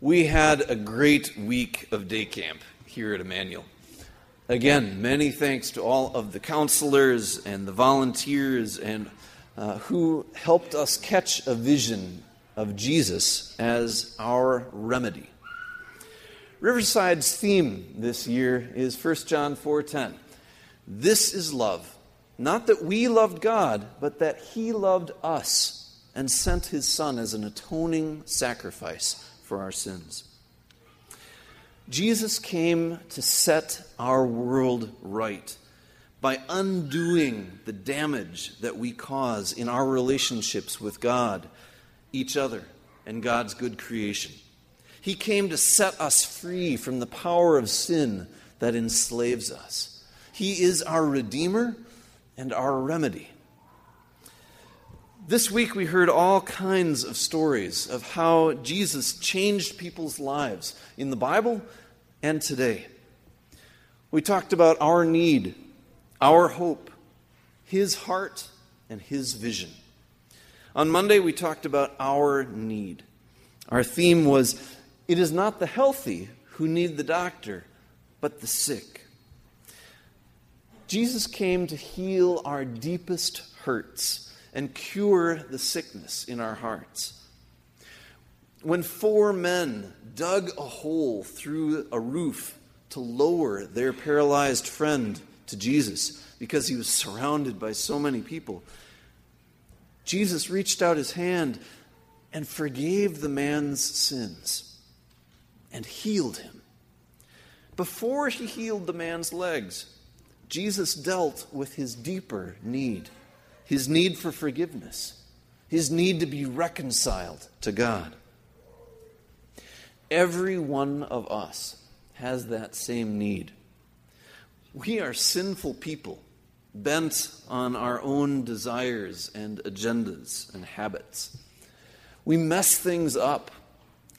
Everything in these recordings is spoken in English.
We had a great week of day camp here at Emmanuel. Again, many thanks to all of the counselors and the volunteers and uh, who helped us catch a vision of Jesus as our remedy. Riverside's theme this year is 1 John 4:10. This is love, not that we loved God, but that he loved us and sent his son as an atoning sacrifice for our sins. Jesus came to set our world right by undoing the damage that we cause in our relationships with God, each other, and God's good creation. He came to set us free from the power of sin that enslaves us. He is our Redeemer and our remedy. This week we heard all kinds of stories of how Jesus changed people's lives in the Bible and today. We talked about our need, our hope, his heart, and his vision. On Monday we talked about our need. Our theme was it is not the healthy who need the doctor, but the sick. Jesus came to heal our deepest hurts and cure the sickness in our hearts. When four men dug a hole through a roof to lower their paralyzed friend to Jesus because he was surrounded by so many people, Jesus reached out his hand and forgave the man's sins and healed him. Before he healed the man's legs, Jesus dealt with his deeper need his need for forgiveness, his need to be reconciled to God. Every one of us has that same need. We are sinful people, bent on our own desires and agendas and habits. We mess things up.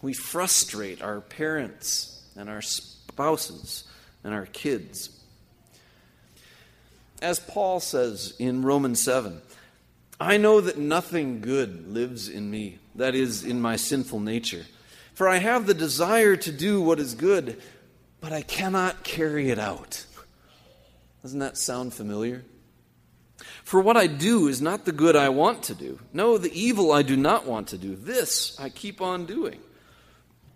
We frustrate our parents and our spouses and our kids as Paul says in Romans 7, I know that nothing good lives in me, that is, in my sinful nature. For I have the desire to do what is good, but I cannot carry it out. Doesn't that sound familiar? For what I do is not the good I want to do. No, the evil I do not want to do. This I keep on doing.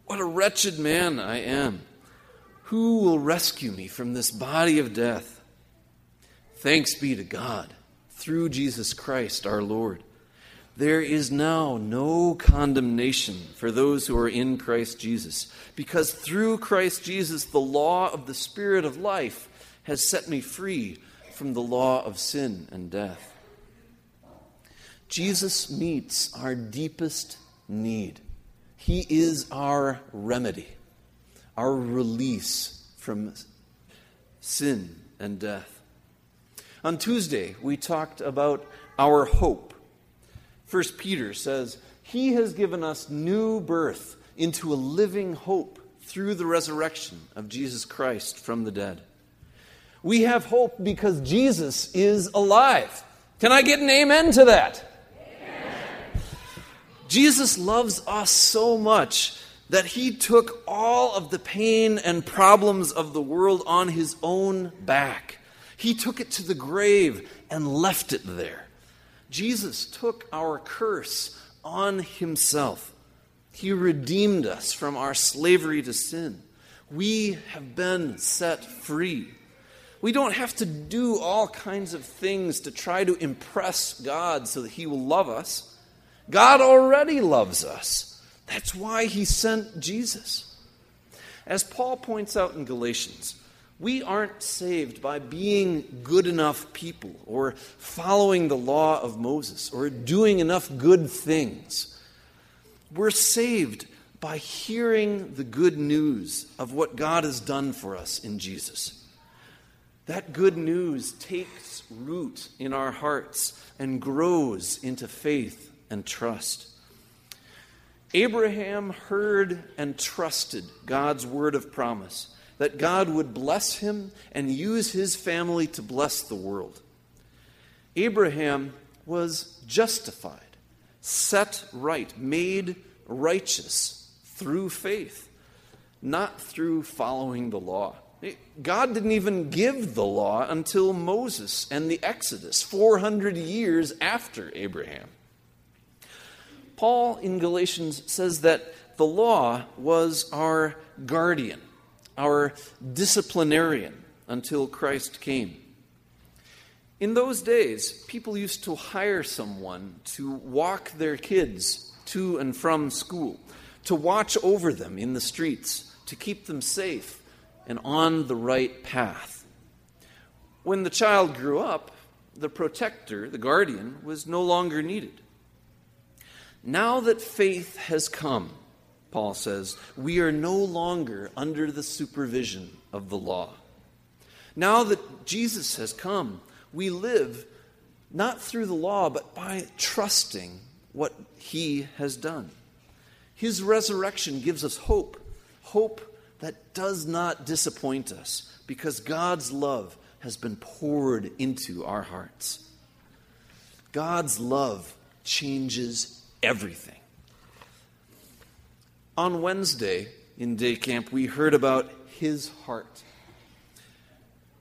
What a wretched man I am. Who will rescue me from this body of death? Thanks be to God through Jesus Christ our Lord. There is now no condemnation for those who are in Christ Jesus, because through Christ Jesus, the law of the Spirit of life has set me free from the law of sin and death. Jesus meets our deepest need. He is our remedy, our release from sin and death. On Tuesday, we talked about our hope. First Peter says, He has given us new birth into a living hope through the resurrection of Jesus Christ from the dead. We have hope because Jesus is alive. Can I get an amen to that? Jesus loves us so much that he took all of the pain and problems of the world on his own back. He took it to the grave and left it there. Jesus took our curse on himself. He redeemed us from our slavery to sin. We have been set free. We don't have to do all kinds of things to try to impress God so that He will love us. God already loves us. That's why He sent Jesus. As Paul points out in Galatians, we aren't saved by being good enough people or following the law of Moses or doing enough good things. We're saved by hearing the good news of what God has done for us in Jesus. That good news takes root in our hearts and grows into faith and trust. Abraham heard and trusted God's word of promise that God would bless him and use his family to bless the world. Abraham was justified, set right, made righteous through faith, not through following the law. God didn't even give the law until Moses and the Exodus, 400 years after Abraham. Paul in Galatians says that the law was our guardian, our disciplinarian until Christ came. In those days, people used to hire someone to walk their kids to and from school, to watch over them in the streets, to keep them safe and on the right path. When the child grew up, the protector, the guardian, was no longer needed. Now that faith has come, Paul says, we are no longer under the supervision of the law. Now that Jesus has come, we live not through the law, but by trusting what he has done. His resurrection gives us hope, hope that does not disappoint us, because God's love has been poured into our hearts. God's love changes everything. On Wednesday in day camp, we heard about his heart.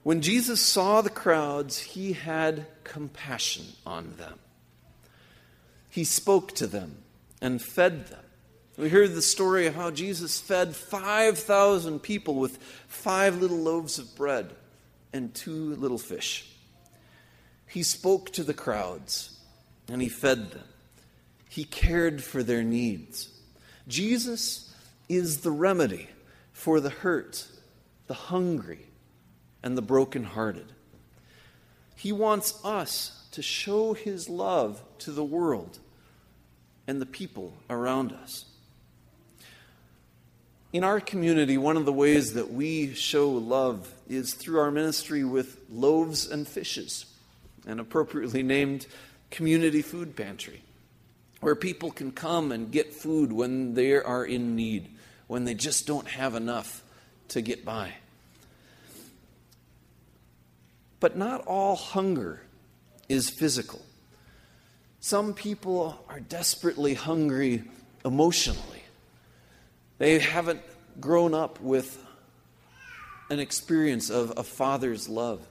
When Jesus saw the crowds, he had compassion on them. He spoke to them and fed them. We heard the story of how Jesus fed 5,000 people with five little loaves of bread and two little fish. He spoke to the crowds and he fed them. He cared for their needs. Jesus is the remedy for the hurt, the hungry, and the brokenhearted. He wants us to show his love to the world and the people around us. In our community, one of the ways that we show love is through our ministry with loaves and fishes, an appropriately named community food pantry where people can come and get food when they are in need, when they just don't have enough to get by. But not all hunger is physical. Some people are desperately hungry emotionally. They haven't grown up with an experience of a father's love.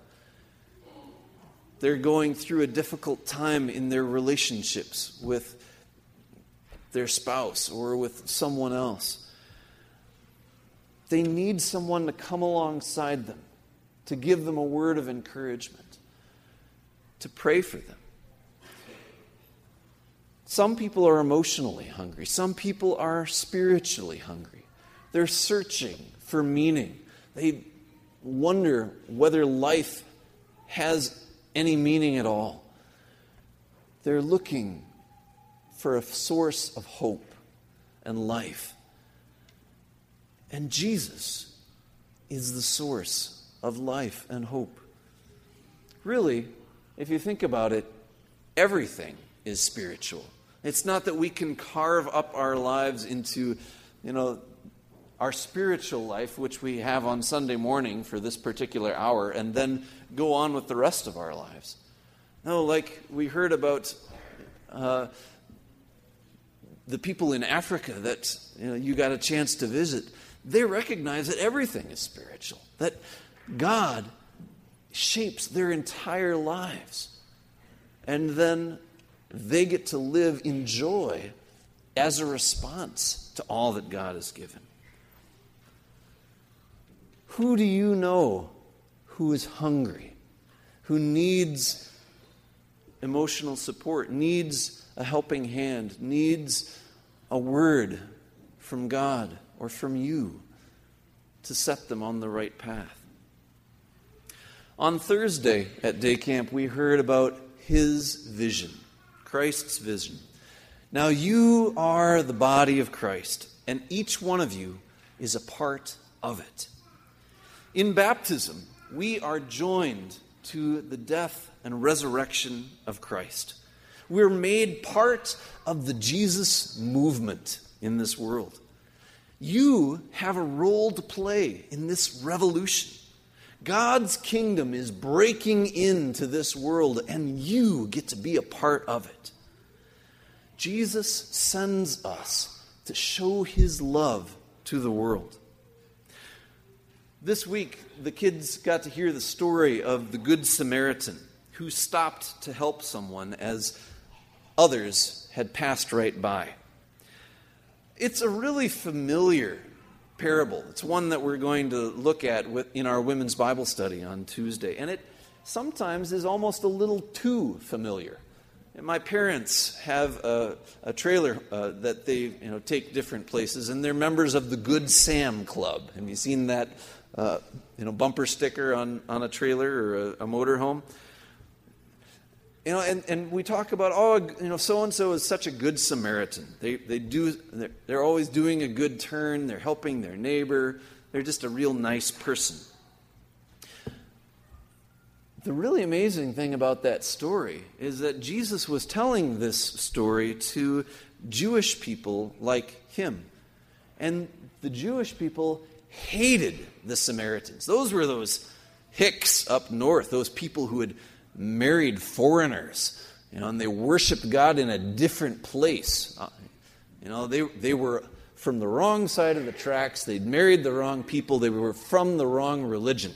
They're going through a difficult time in their relationships with their spouse or with someone else. They need someone to come alongside them, to give them a word of encouragement, to pray for them. Some people are emotionally hungry, some people are spiritually hungry. They're searching for meaning. They wonder whether life has any meaning at all. They're looking for a source of hope and life. And Jesus is the source of life and hope. Really, if you think about it, everything is spiritual. It's not that we can carve up our lives into, you know, our spiritual life, which we have on Sunday morning for this particular hour, and then go on with the rest of our lives. No, like we heard about uh, the people in Africa that you, know, you got a chance to visit, they recognize that everything is spiritual, that God shapes their entire lives. And then they get to live in joy as a response to all that God has given. Who do you know who is hungry, who needs emotional support, needs a helping hand, needs a word from God or from you to set them on the right path. On Thursday at day camp, we heard about his vision, Christ's vision. Now, you are the body of Christ, and each one of you is a part of it. In baptism, we are joined to the death and resurrection of Christ. We're made part of the Jesus movement in this world. You have a role to play in this revolution. God's kingdom is breaking into this world, and you get to be a part of it. Jesus sends us to show his love to the world. This week, the kids got to hear the story of the Good Samaritan who stopped to help someone as others had passed right by. It's a really familiar parable. It's one that we're going to look at in our women's Bible study on Tuesday. And it sometimes is almost a little too familiar. My parents have a, a trailer uh, that they you know, take different places, and they're members of the Good Sam Club. Have you seen that uh, you know, bumper sticker on, on a trailer or a, a motorhome? You know, and, and we talk about, oh, you know, so and so is such a good Samaritan. They, they do, they're, they're always doing a good turn, they're helping their neighbor, they're just a real nice person. The really amazing thing about that story is that Jesus was telling this story to Jewish people like him. And the Jewish people hated the Samaritans. Those were those hicks up north, those people who had married foreigners, you know, and they worshiped God in a different place. Uh, you know, they, they were from the wrong side of the tracks, they'd married the wrong people, they were from the wrong religion.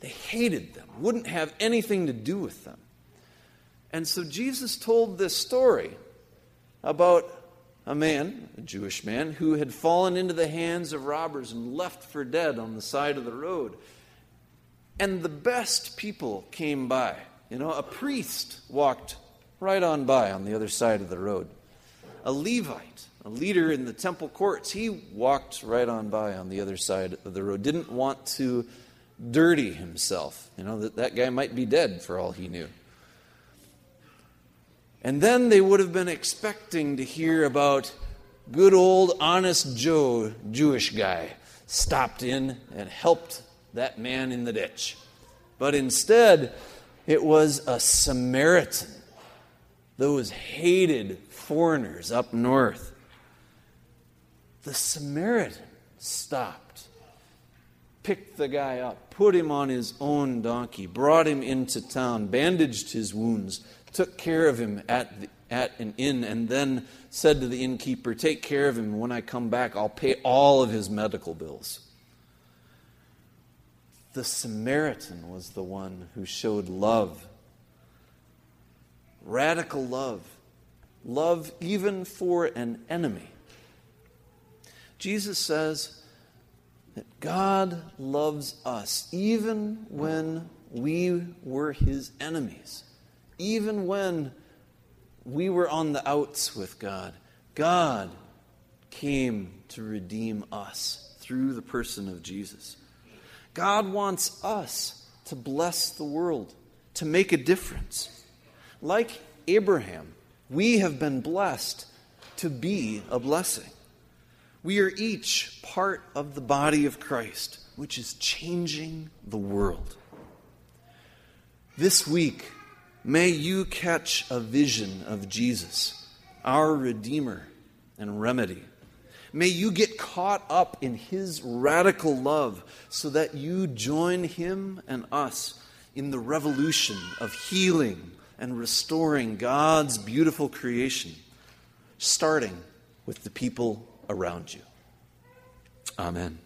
They hated them, wouldn't have anything to do with them. And so Jesus told this story about a man, a Jewish man, who had fallen into the hands of robbers and left for dead on the side of the road. And the best people came by. You know, a priest walked right on by on the other side of the road. A Levite, a leader in the temple courts, he walked right on by on the other side of the road. Didn't want to dirty himself. You know, that, that guy might be dead for all he knew. And then they would have been expecting to hear about good old honest Joe, Jewish guy, stopped in and helped that man in the ditch. But instead, it was a Samaritan, those hated foreigners up north. The Samaritan stopped, picked the guy up, put him on his own donkey, brought him into town, bandaged his wounds, took care of him at, the, at an inn, and then said to the innkeeper, Take care of him. When I come back, I'll pay all of his medical bills. The Samaritan was the one who showed love. Radical love. Love even for an enemy. Jesus says that God loves us even when we were his enemies, even when we were on the outs with God. God came to redeem us through the person of Jesus. God wants us to bless the world, to make a difference. Like Abraham, we have been blessed to be a blessing. We are each part of the body of Christ, which is changing the world. This week, may you catch a vision of Jesus, our Redeemer and remedy. May you get caught up in His radical love so that you join Him and us in the revolution of healing and restoring God's beautiful creation, starting with the people around you. Amen.